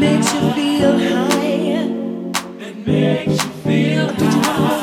makes you feel high. That makes you feel high.